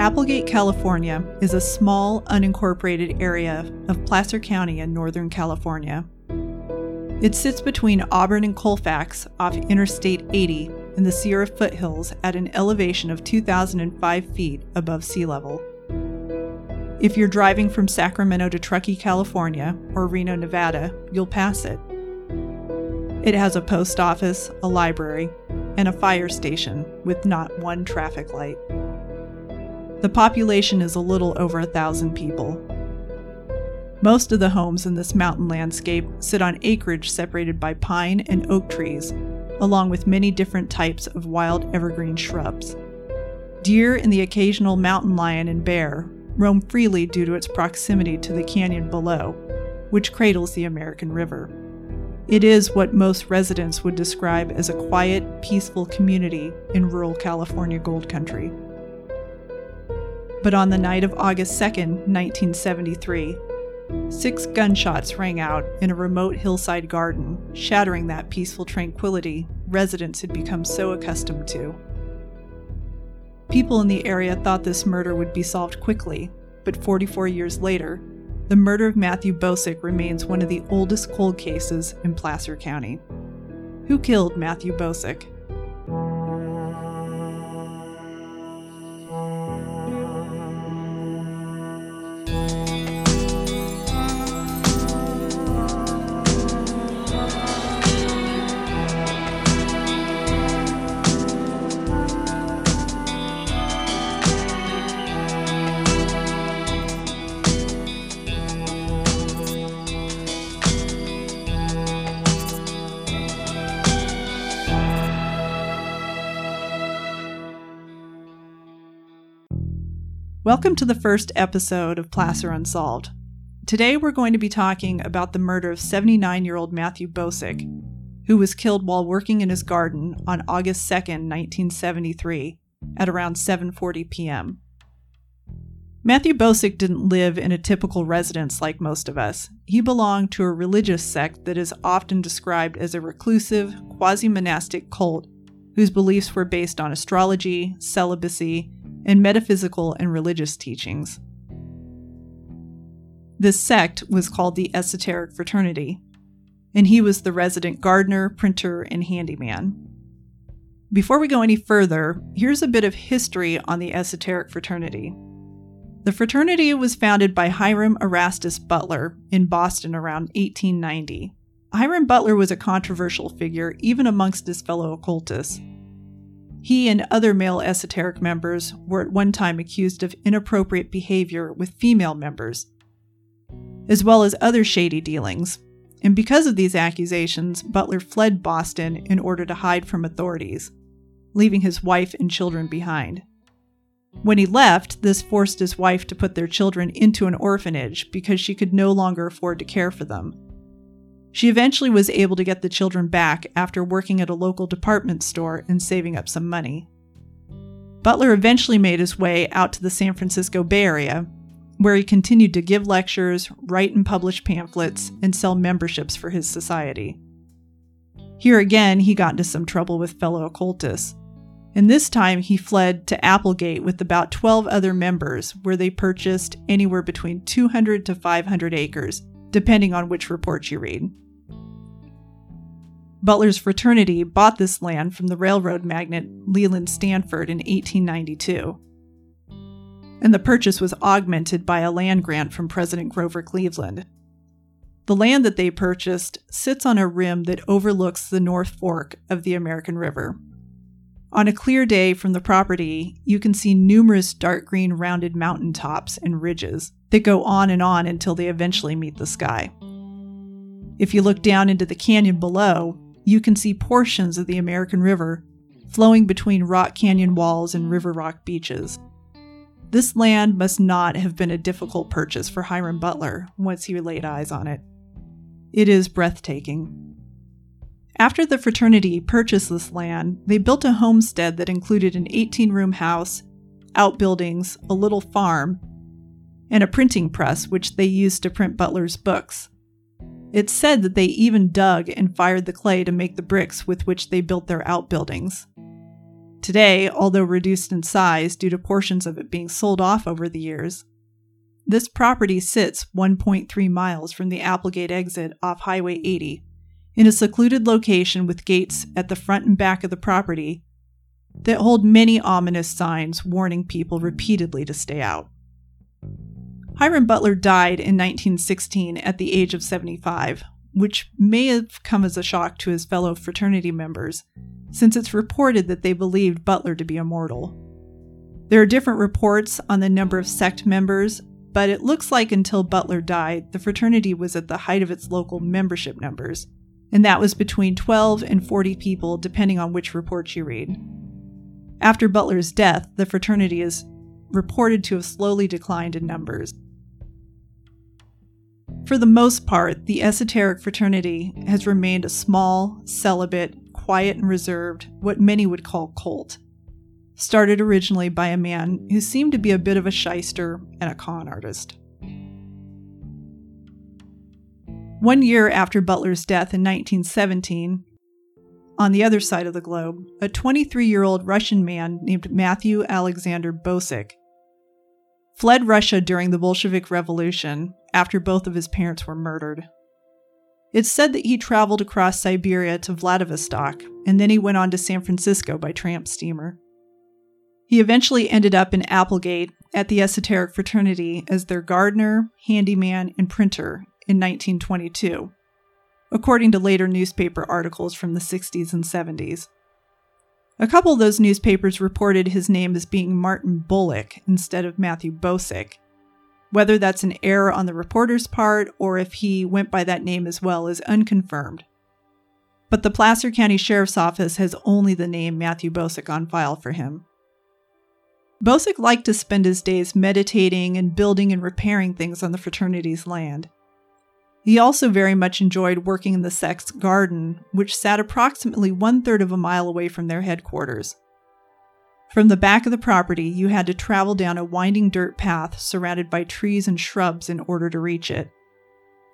Applegate, California is a small, unincorporated area of Placer County in Northern California. It sits between Auburn and Colfax off Interstate 80 in the Sierra foothills at an elevation of 2,005 feet above sea level. If you're driving from Sacramento to Truckee, California, or Reno, Nevada, you'll pass it. It has a post office, a library, and a fire station with not one traffic light. The population is a little over a thousand people. Most of the homes in this mountain landscape sit on acreage separated by pine and oak trees, along with many different types of wild evergreen shrubs. Deer and the occasional mountain lion and bear roam freely due to its proximity to the canyon below, which cradles the American River. It is what most residents would describe as a quiet, peaceful community in rural California gold country. But on the night of August 2, 1973, six gunshots rang out in a remote hillside garden, shattering that peaceful tranquility residents had become so accustomed to. People in the area thought this murder would be solved quickly, but 44 years later, the murder of Matthew Bosick remains one of the oldest cold cases in Placer County. Who killed Matthew Bosick? Welcome to the first episode of Placer Unsolved. Today we're going to be talking about the murder of 79 year old Matthew Bosick, who was killed while working in his garden on August 2, 1973, at around 7:40 p.m. Matthew Bosick didn't live in a typical residence like most of us. He belonged to a religious sect that is often described as a reclusive, quasi monastic cult whose beliefs were based on astrology, celibacy, and metaphysical and religious teachings. This sect was called the Esoteric Fraternity, and he was the resident gardener, printer, and handyman. Before we go any further, here's a bit of history on the Esoteric Fraternity. The fraternity was founded by Hiram Erastus Butler in Boston around 1890. Hiram Butler was a controversial figure even amongst his fellow occultists. He and other male esoteric members were at one time accused of inappropriate behavior with female members, as well as other shady dealings. And because of these accusations, Butler fled Boston in order to hide from authorities, leaving his wife and children behind. When he left, this forced his wife to put their children into an orphanage because she could no longer afford to care for them. She eventually was able to get the children back after working at a local department store and saving up some money. Butler eventually made his way out to the San Francisco Bay Area, where he continued to give lectures, write and publish pamphlets, and sell memberships for his society. Here again, he got into some trouble with fellow occultists. And this time, he fled to Applegate with about 12 other members, where they purchased anywhere between 200 to 500 acres depending on which report you read. Butler's fraternity bought this land from the railroad magnate Leland Stanford in 1892. And the purchase was augmented by a land grant from President Grover Cleveland. The land that they purchased sits on a rim that overlooks the North Fork of the American River. On a clear day from the property, you can see numerous dark green rounded mountain tops and ridges that go on and on until they eventually meet the sky. If you look down into the canyon below, you can see portions of the American River flowing between rock canyon walls and river rock beaches. This land must not have been a difficult purchase for Hiram Butler once he laid eyes on it. It is breathtaking. After the fraternity purchased this land, they built a homestead that included an 18 room house, outbuildings, a little farm, and a printing press, which they used to print Butler's books. It's said that they even dug and fired the clay to make the bricks with which they built their outbuildings. Today, although reduced in size due to portions of it being sold off over the years, this property sits 1.3 miles from the Applegate exit off Highway 80, in a secluded location with gates at the front and back of the property that hold many ominous signs warning people repeatedly to stay out. Hiram Butler died in 1916 at the age of 75, which may have come as a shock to his fellow fraternity members, since it's reported that they believed Butler to be immortal. There are different reports on the number of sect members, but it looks like until Butler died, the fraternity was at the height of its local membership numbers, and that was between 12 and 40 people, depending on which report you read. After Butler's death, the fraternity is reported to have slowly declined in numbers. For the most part, the esoteric fraternity has remained a small, celibate, quiet, and reserved, what many would call cult. Started originally by a man who seemed to be a bit of a shyster and a con artist. One year after Butler's death in 1917, on the other side of the globe, a 23 year old Russian man named Matthew Alexander Bosick fled Russia during the Bolshevik Revolution after both of his parents were murdered. It's said that he traveled across Siberia to Vladivostok, and then he went on to San Francisco by tramp steamer. He eventually ended up in Applegate at the Esoteric Fraternity as their gardener, handyman, and printer in 1922, according to later newspaper articles from the 60s and 70s. A couple of those newspapers reported his name as being Martin Bullock instead of Matthew Bosick. Whether that's an error on the reporter's part or if he went by that name as well is unconfirmed. But the Placer County Sheriff's Office has only the name Matthew Bosick on file for him. Bosick liked to spend his days meditating and building and repairing things on the fraternity's land. He also very much enjoyed working in the sect's garden, which sat approximately one third of a mile away from their headquarters. From the back of the property, you had to travel down a winding dirt path surrounded by trees and shrubs in order to reach it.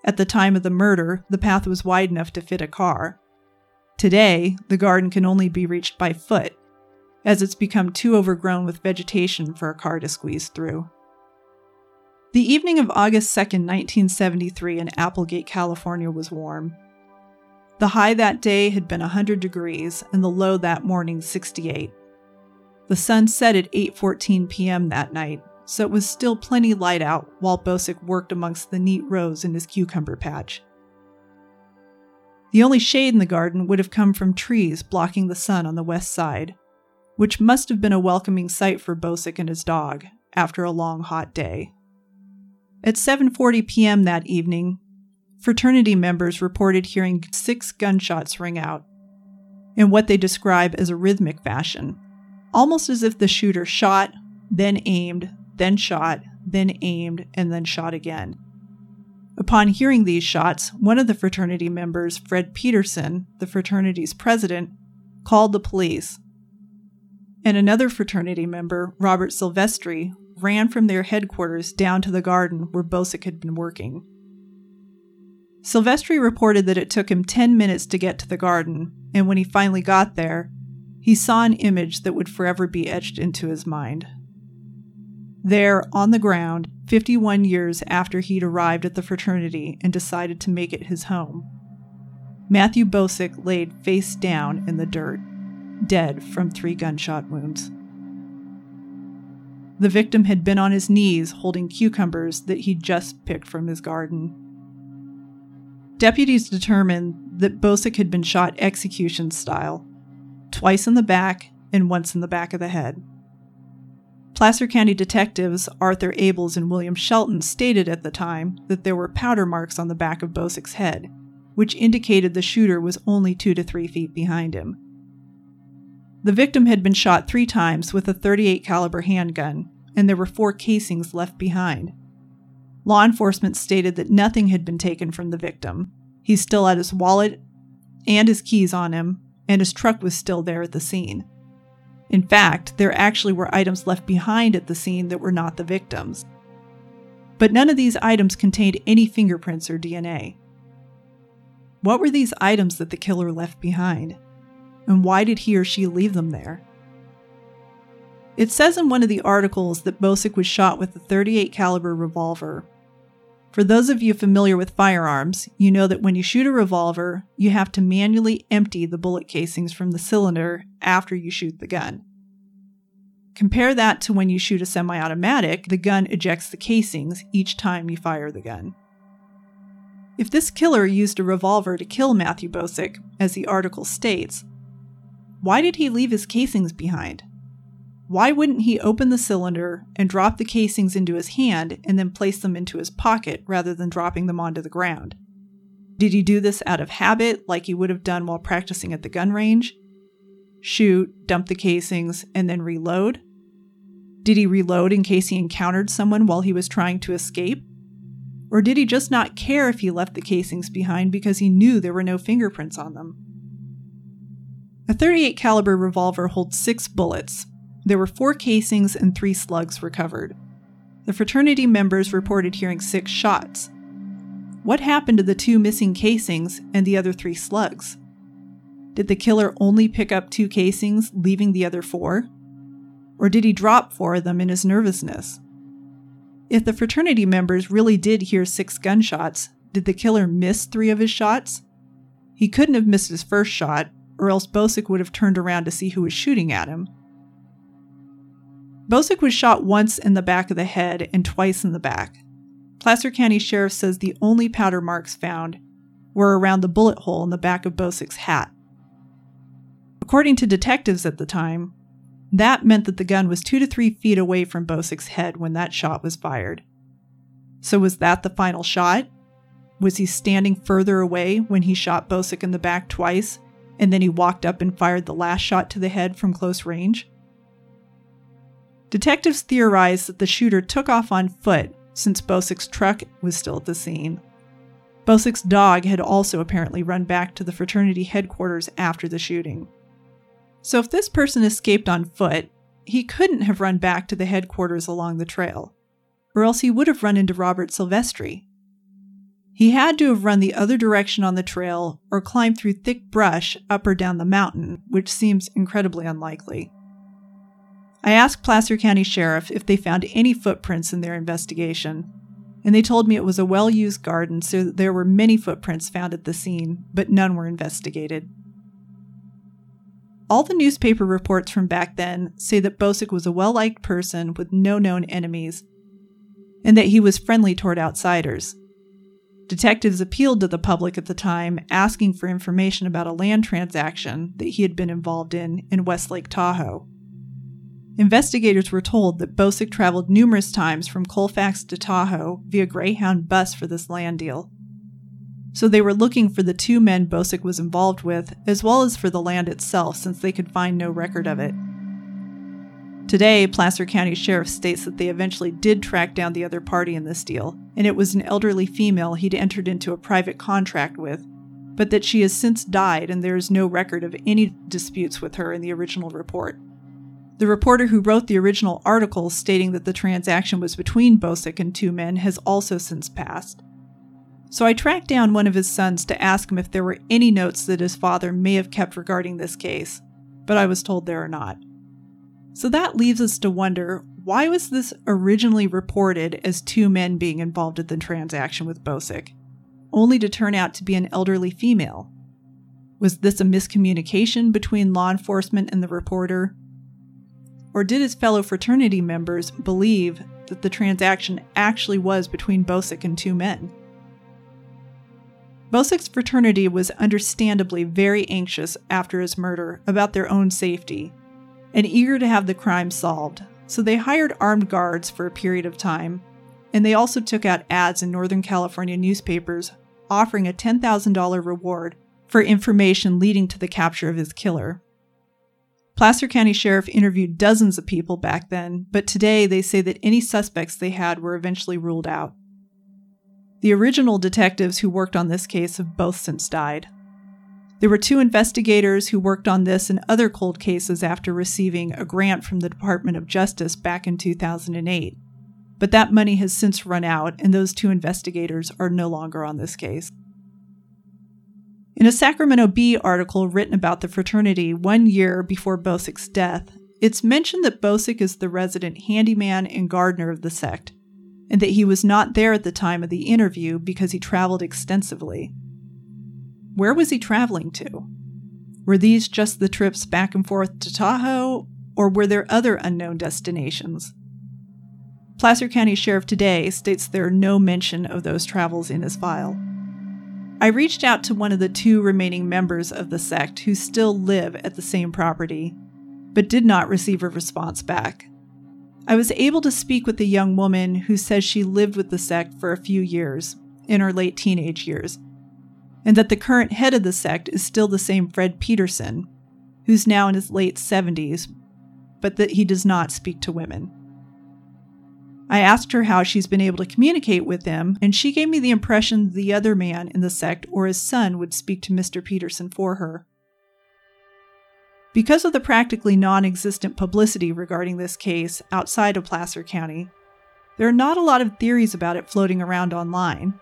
At the time of the murder, the path was wide enough to fit a car. Today, the garden can only be reached by foot, as it's become too overgrown with vegetation for a car to squeeze through. The evening of August 2, 1973, in Applegate, California was warm. The high that day had been 100 degrees and the low that morning 68. The sun set at 8:14 p.m. that night, so it was still plenty light out while Bosick worked amongst the neat rows in his cucumber patch. The only shade in the garden would have come from trees blocking the sun on the west side, which must have been a welcoming sight for Bosick and his dog after a long hot day. At 7:40 p.m. that evening, fraternity members reported hearing six gunshots ring out in what they describe as a rhythmic fashion, almost as if the shooter shot, then aimed, then shot, then aimed, and then shot again. Upon hearing these shots, one of the fraternity members, Fred Peterson, the fraternity's president, called the police. And another fraternity member, Robert Silvestri, ran from their headquarters down to the garden where Bosick had been working. Silvestri reported that it took him 10 minutes to get to the garden, and when he finally got there, he saw an image that would forever be etched into his mind. There, on the ground, 51 years after he'd arrived at the fraternity and decided to make it his home, Matthew Bosick laid face down in the dirt, dead from three gunshot wounds. The victim had been on his knees holding cucumbers that he'd just picked from his garden. Deputies determined that Bosick had been shot execution style, twice in the back and once in the back of the head. Placer County detectives Arthur Abels and William Shelton stated at the time that there were powder marks on the back of Bosick's head, which indicated the shooter was only two to three feet behind him. The victim had been shot three times with a 38 caliber handgun, and there were four casings left behind. Law enforcement stated that nothing had been taken from the victim. He still had his wallet and his keys on him, and his truck was still there at the scene. In fact, there actually were items left behind at the scene that were not the victim's. But none of these items contained any fingerprints or DNA. What were these items that the killer left behind? And why did he or she leave them there? It says in one of the articles that Bosick was shot with a 38 caliber revolver. For those of you familiar with firearms, you know that when you shoot a revolver, you have to manually empty the bullet casings from the cylinder after you shoot the gun. Compare that to when you shoot a semi automatic, the gun ejects the casings each time you fire the gun. If this killer used a revolver to kill Matthew Bosick, as the article states, why did he leave his casings behind? Why wouldn't he open the cylinder and drop the casings into his hand and then place them into his pocket rather than dropping them onto the ground? Did he do this out of habit, like he would have done while practicing at the gun range? Shoot, dump the casings, and then reload? Did he reload in case he encountered someone while he was trying to escape? Or did he just not care if he left the casings behind because he knew there were no fingerprints on them? A 38 caliber revolver holds 6 bullets, there were four casings and three slugs recovered. The fraternity members reported hearing six shots. What happened to the two missing casings and the other three slugs? Did the killer only pick up two casings, leaving the other four? Or did he drop four of them in his nervousness? If the fraternity members really did hear six gunshots, did the killer miss three of his shots? He couldn't have missed his first shot, or else Bosick would have turned around to see who was shooting at him. Bosick was shot once in the back of the head and twice in the back. Placer County Sheriff says the only powder marks found were around the bullet hole in the back of Bosick's hat. According to detectives at the time, that meant that the gun was two to three feet away from Bosick's head when that shot was fired. So, was that the final shot? Was he standing further away when he shot Bosick in the back twice, and then he walked up and fired the last shot to the head from close range? Detectives theorize that the shooter took off on foot since Bosick's truck was still at the scene. Bosick's dog had also apparently run back to the fraternity headquarters after the shooting. So, if this person escaped on foot, he couldn't have run back to the headquarters along the trail, or else he would have run into Robert Silvestri. He had to have run the other direction on the trail or climbed through thick brush up or down the mountain, which seems incredibly unlikely. I asked Placer County Sheriff if they found any footprints in their investigation, and they told me it was a well used garden, so there were many footprints found at the scene, but none were investigated. All the newspaper reports from back then say that Bosick was a well liked person with no known enemies, and that he was friendly toward outsiders. Detectives appealed to the public at the time, asking for information about a land transaction that he had been involved in in Westlake Tahoe. Investigators were told that Bosick traveled numerous times from Colfax to Tahoe via Greyhound bus for this land deal. So they were looking for the two men Bosick was involved with, as well as for the land itself, since they could find no record of it. Today, Placer County Sheriff states that they eventually did track down the other party in this deal, and it was an elderly female he'd entered into a private contract with, but that she has since died and there is no record of any disputes with her in the original report. The reporter who wrote the original article stating that the transaction was between Bosick and two men has also since passed. So I tracked down one of his sons to ask him if there were any notes that his father may have kept regarding this case, but I was told there are not. So that leaves us to wonder why was this originally reported as two men being involved in the transaction with Bosick, only to turn out to be an elderly female? Was this a miscommunication between law enforcement and the reporter? Or did his fellow fraternity members believe that the transaction actually was between Bosick and two men? Bosick's fraternity was understandably very anxious after his murder about their own safety and eager to have the crime solved, so they hired armed guards for a period of time, and they also took out ads in Northern California newspapers offering a $10,000 reward for information leading to the capture of his killer. Placer County Sheriff interviewed dozens of people back then, but today they say that any suspects they had were eventually ruled out. The original detectives who worked on this case have both since died. There were two investigators who worked on this and other cold cases after receiving a grant from the Department of Justice back in 2008. But that money has since run out, and those two investigators are no longer on this case. In a Sacramento Bee article written about the fraternity one year before Bosick's death, It's mentioned that Bosick is the resident handyman and gardener of the sect, and that he was not there at the time of the interview because he traveled extensively. Where was he traveling to? Were these just the trips back and forth to Tahoe, or were there other unknown destinations? Placer County Sheriff today states there are no mention of those travels in his file. I reached out to one of the two remaining members of the sect who still live at the same property, but did not receive a response back. I was able to speak with a young woman who says she lived with the sect for a few years, in her late teenage years, and that the current head of the sect is still the same Fred Peterson, who's now in his late 70s, but that he does not speak to women. I asked her how she's been able to communicate with him, and she gave me the impression the other man in the sect or his son would speak to Mr. Peterson for her. Because of the practically non existent publicity regarding this case outside of Placer County, there are not a lot of theories about it floating around online,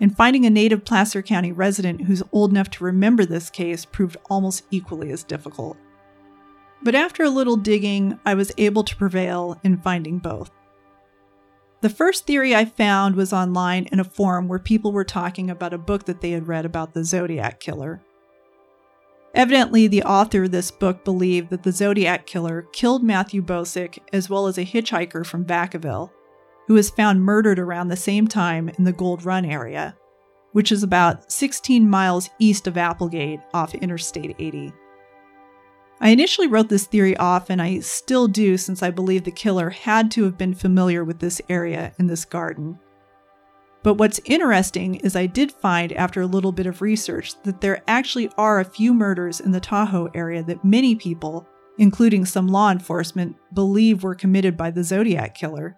and finding a native Placer County resident who's old enough to remember this case proved almost equally as difficult. But after a little digging, I was able to prevail in finding both. The first theory I found was online in a forum where people were talking about a book that they had read about the Zodiac Killer. Evidently, the author of this book believed that the Zodiac Killer killed Matthew Bosick as well as a hitchhiker from Vacaville, who was found murdered around the same time in the Gold Run area, which is about 16 miles east of Applegate off Interstate 80. I initially wrote this theory off, and I still do since I believe the killer had to have been familiar with this area and this garden. But what's interesting is I did find, after a little bit of research, that there actually are a few murders in the Tahoe area that many people, including some law enforcement, believe were committed by the Zodiac killer.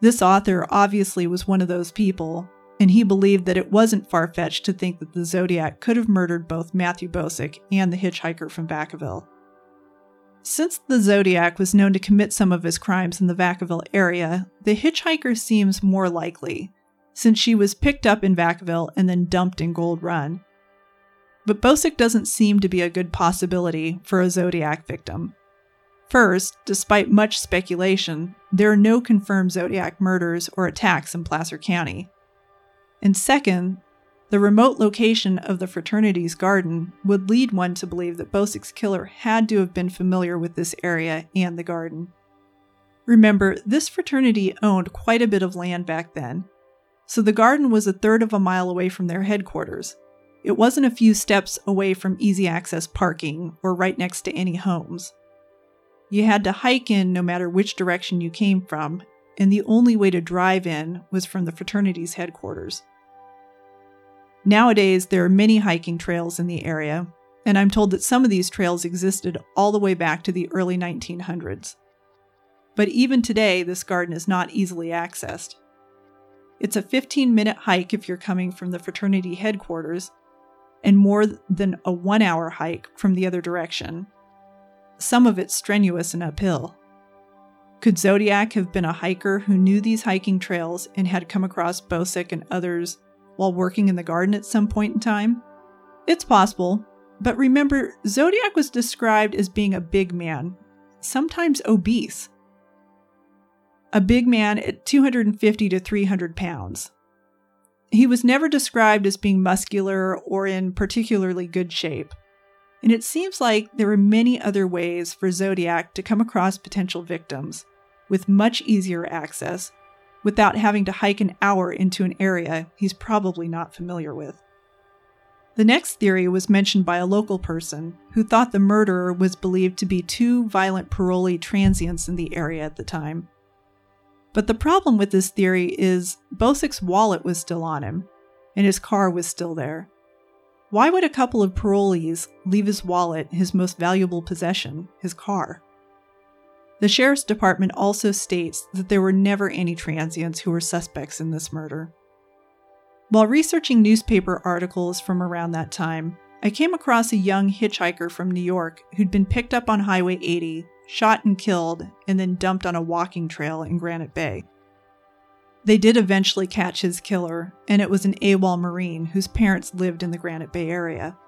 This author obviously was one of those people, and he believed that it wasn't far fetched to think that the Zodiac could have murdered both Matthew Bosick and the hitchhiker from Vacaville. Since the Zodiac was known to commit some of his crimes in the Vacaville area, the hitchhiker seems more likely, since she was picked up in Vacaville and then dumped in Gold Run. But Bosick doesn't seem to be a good possibility for a Zodiac victim. First, despite much speculation, there are no confirmed Zodiac murders or attacks in Placer County. And second, the remote location of the fraternity's garden would lead one to believe that Bosick's killer had to have been familiar with this area and the garden. Remember, this fraternity owned quite a bit of land back then, so the garden was a third of a mile away from their headquarters. It wasn't a few steps away from easy access parking or right next to any homes. You had to hike in no matter which direction you came from, and the only way to drive in was from the fraternity's headquarters. Nowadays, there are many hiking trails in the area, and I'm told that some of these trails existed all the way back to the early 1900s. But even today, this garden is not easily accessed. It's a 15 minute hike if you're coming from the fraternity headquarters, and more than a one hour hike from the other direction. Some of it strenuous and uphill. Could Zodiac have been a hiker who knew these hiking trails and had come across Bosick and others while working in the garden at some point in time? It's possible, but remember, Zodiac was described as being a big man, sometimes obese. A big man at 250 to 300 pounds. He was never described as being muscular or in particularly good shape. And it seems like there are many other ways for Zodiac to come across potential victims with much easier access without having to hike an hour into an area he's probably not familiar with. The next theory was mentioned by a local person who thought the murderer was believed to be two violent parolee transients in the area at the time. But the problem with this theory is Bosick's wallet was still on him, and his car was still there. Why would a couple of parolees leave his wallet, his most valuable possession, his car? The sheriff's department also states that there were never any transients who were suspects in this murder. While researching newspaper articles from around that time, I came across a young hitchhiker from New York who'd been picked up on Highway 80, shot and killed, and then dumped on a walking trail in Granite Bay. They did eventually catch his killer, and it was an AWOL Marine whose parents lived in the Granite Bay area.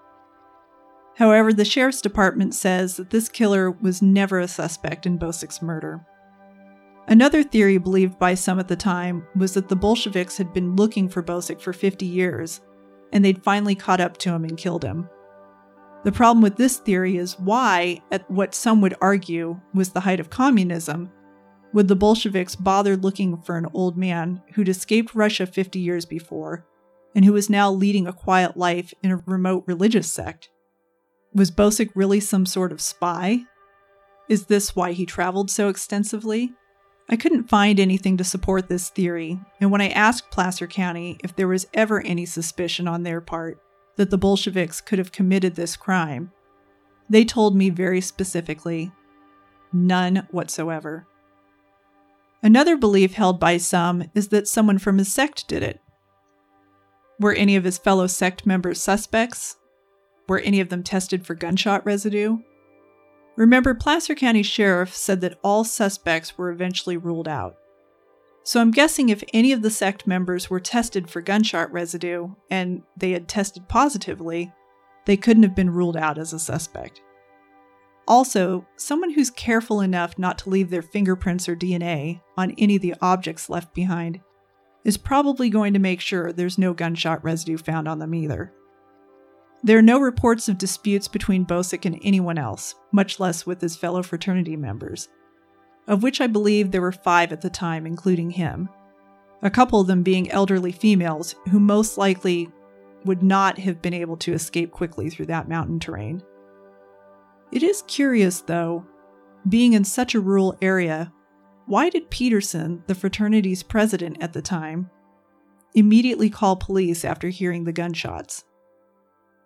However, the sheriff's department says that this killer was never a suspect in Bosick's murder. Another theory believed by some at the time was that the Bolsheviks had been looking for Bosick for 50 years, and they'd finally caught up to him and killed him. The problem with this theory is why, at what some would argue was the height of communism, would the Bolsheviks bother looking for an old man who'd escaped Russia 50 years before and who was now leading a quiet life in a remote religious sect? Was Bosick really some sort of spy? Is this why he traveled so extensively? I couldn't find anything to support this theory, and when I asked Placer County if there was ever any suspicion on their part that the Bolsheviks could have committed this crime, they told me very specifically none whatsoever. Another belief held by some is that someone from his sect did it. Were any of his fellow sect members suspects? Were any of them tested for gunshot residue? Remember, Placer County Sheriff said that all suspects were eventually ruled out. So I'm guessing if any of the sect members were tested for gunshot residue and they had tested positively, they couldn't have been ruled out as a suspect. Also, someone who's careful enough not to leave their fingerprints or DNA on any of the objects left behind is probably going to make sure there's no gunshot residue found on them either. There are no reports of disputes between Bosick and anyone else, much less with his fellow fraternity members, of which I believe there were five at the time, including him, a couple of them being elderly females who most likely would not have been able to escape quickly through that mountain terrain. It is curious, though, being in such a rural area, why did Peterson, the fraternity's president at the time, immediately call police after hearing the gunshots?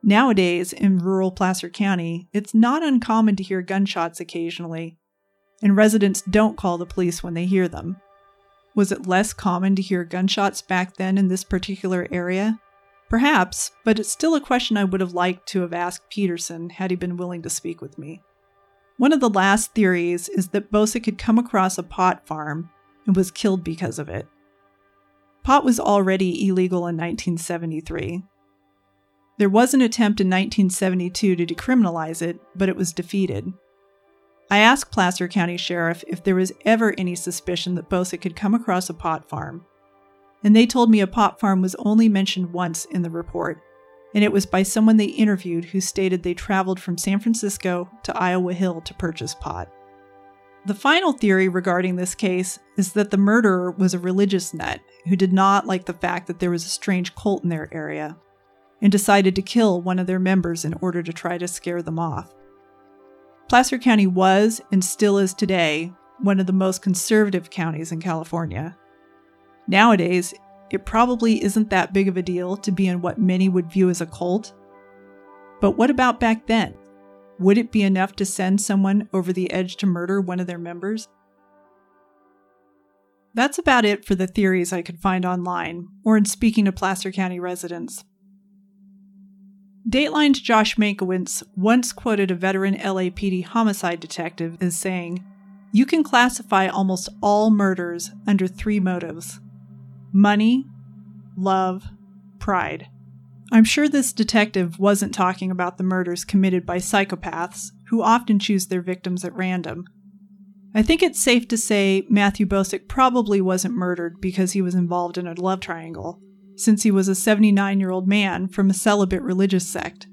Nowadays, in rural Placer County, it's not uncommon to hear gunshots occasionally, and residents don't call the police when they hear them. Was it less common to hear gunshots back then in this particular area? Perhaps, but it's still a question I would have liked to have asked Peterson had he been willing to speak with me. One of the last theories is that Bosick had come across a pot farm and was killed because of it. Pot was already illegal in 1973, there was an attempt in 1972 to decriminalize it, but it was defeated. I asked Placer County Sheriff if there was ever any suspicion that Bosick had come across a pot farm, and they told me a pot farm was only mentioned once in the report, and it was by someone they interviewed who stated they traveled from San Francisco to Iowa Hill to purchase pot. The final theory regarding this case is that the murderer was a religious nut who did not like the fact that there was a strange cult in their area and decided to kill one of their members in order to try to scare them off. Placer County was, and still is today, one of the most conservative counties in California. Nowadays, it probably isn't that big of a deal to be in what many would view as a cult. But what about back then? Would it be enough to send someone over the edge to murder one of their members? That's about it for the theories I could find online or in speaking to Placer County residents. Dateline's Josh Mankiewicz once quoted a veteran LAPD homicide detective as saying, You can classify almost all murders under three motives money, love, pride. I'm sure this detective wasn't talking about the murders committed by psychopaths who often choose their victims at random. I think it's safe to say Matthew Bosick probably wasn't murdered because he was involved in a love triangle since he was a 79 year old man from a celibate religious sect.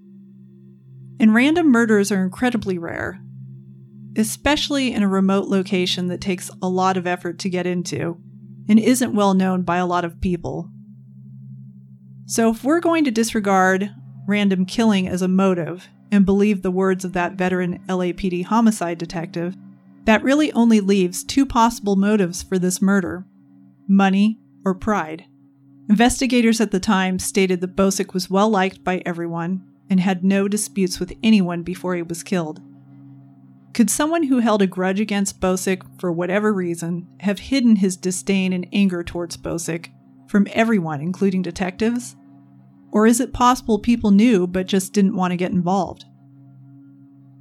And random murders are incredibly rare, especially in a remote location that takes a lot of effort to get into and isn't well known by a lot of people. So, if we're going to disregard random killing as a motive and believe the words of that veteran LAPD homicide detective, that really only leaves two possible motives for this murder money or pride. Investigators at the time stated that Bosick was well liked by everyone and had no disputes with anyone before he was killed. Could someone who held a grudge against Bosick for whatever reason have hidden his disdain and anger towards Bosick from everyone, including detectives? Or is it possible people knew but just didn't want to get involved?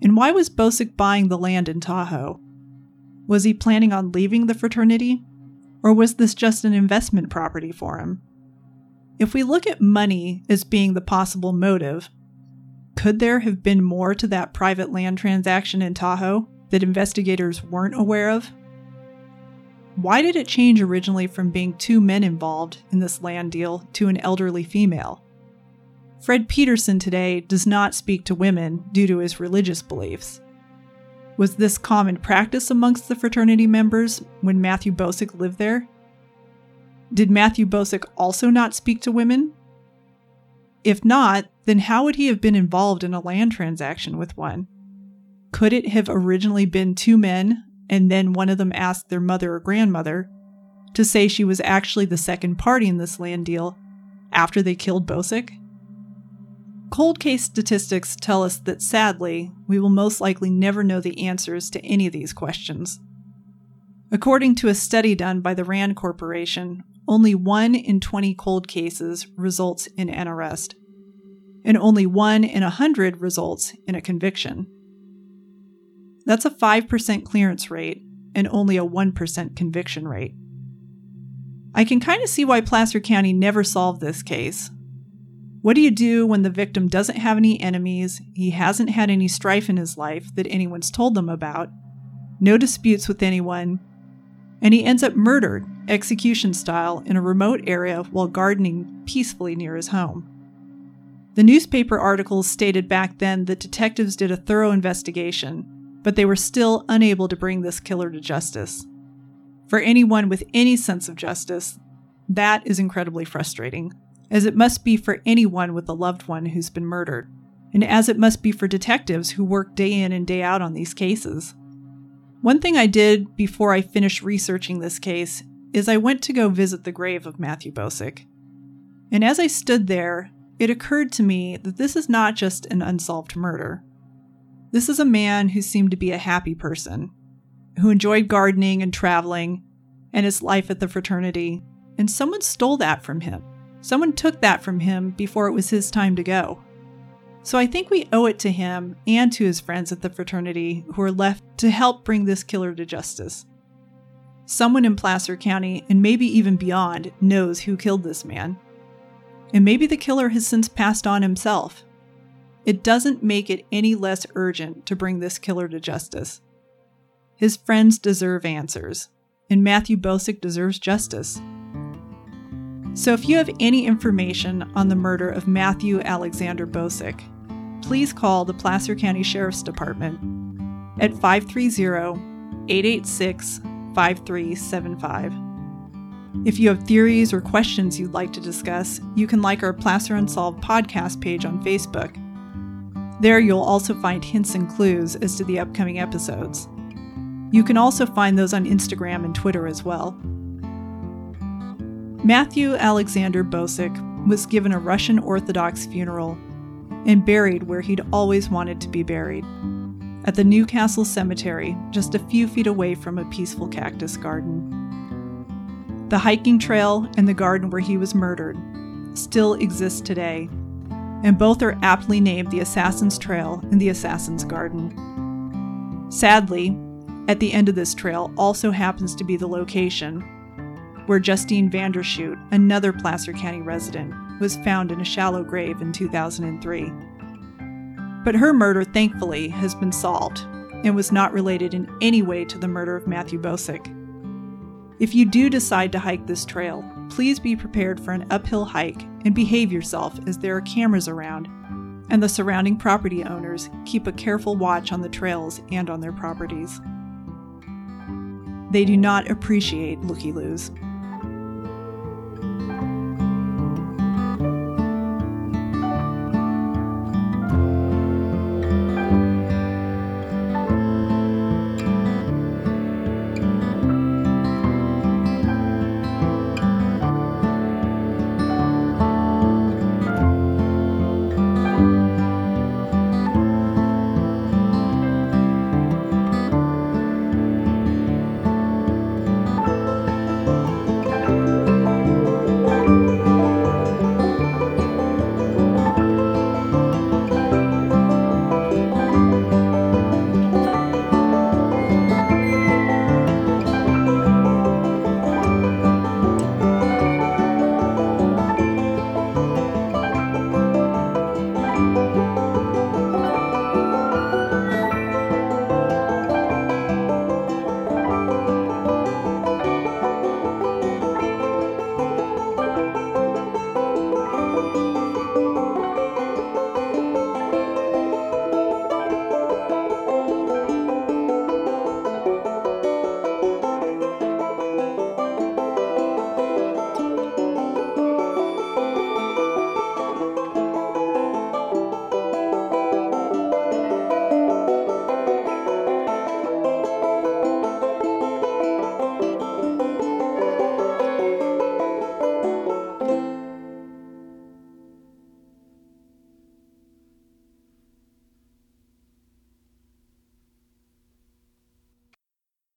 And why was Bosick buying the land in Tahoe? Was he planning on leaving the fraternity? Or was this just an investment property for him? If we look at money as being the possible motive, Could there have been more to that private land transaction in Tahoe that investigators weren't aware of? Why did it change originally from being two men involved in this land deal to an elderly female? Fred Peterson today does not speak to women due to his religious beliefs. Was this common practice amongst the fraternity members when Matthew Bosick lived there? Did Matthew Bosick also not speak to women? If not, then how would he have been involved in a land transaction with one? Could it have originally been two men, and then one of them asked their mother or grandmother to say she was actually the second party in this land deal after they killed Bosick? Cold case statistics tell us that sadly, we will most likely never know the answers to any of these questions. According to a study done by the RAND Corporation, only 1 in 20 cold cases results in an arrest, and only 1 in 100 results in a conviction. That's a 5% clearance rate and only a 1% conviction rate. I can kind of see why Placer County never solved this case, what do you do when the victim doesn't have any enemies, he hasn't had any strife in his life that anyone's told them about, no disputes with anyone, and he ends up murdered, execution style, in a remote area while gardening peacefully near his home? The newspaper articles stated back then that detectives did a thorough investigation, but they were still unable to bring this killer to justice. For anyone with any sense of justice, that is incredibly frustrating as it must be for anyone with a loved one who's been murdered, and as it must be for detectives who work day in and day out on these cases. One thing I did before I finished researching this case is I went to go visit the grave of Matthew Bosick. And as I stood there, it occurred to me that this is not just an unsolved murder. This is a man who seemed to be a happy person, who enjoyed gardening and traveling, and his life at the fraternity, and someone stole that from him. Someone took that from him before it was his time to go. So I think we owe it to him and to his friends at the fraternity who are left to help bring this killer to justice. Someone in Placer County, and maybe even beyond, knows who killed this man. And maybe the killer has since passed on himself. It doesn't make it any less urgent to bring this killer to justice. His friends deserve answers, and Matthew Bosick deserves justice. So if you have any information on the murder of Matthew Alexander Bosick, please call the Placer County Sheriff's Department at 530 886 5375. If you have theories or questions you'd like to discuss, you can like our Placer Unsolved podcast page on Facebook. There you'll also find hints and clues as to the upcoming episodes. You can also find those on Instagram and Twitter as well. Matthew Alexander Bosick was given a Russian Orthodox funeral and buried where he'd always wanted to be buried at the Newcastle Cemetery, just a few feet away from a peaceful cactus garden. The hiking trail and the garden where he was murdered still exist today, and both are aptly named the Assassin's Trail and the Assassin's Garden. Sadly, at the end of this trail also happens to be the location where Justine Vanderschoot, another Placer County resident, was found in a shallow grave in 2003. But her murder, thankfully, has been solved and was not related in any way to the murder of Matthew Bosick. If you do decide to hike this trail, please be prepared for an uphill hike and behave yourself as there are cameras around, and the surrounding property owners keep a careful watch on the trails and on their properties. They do not appreciate looky loos.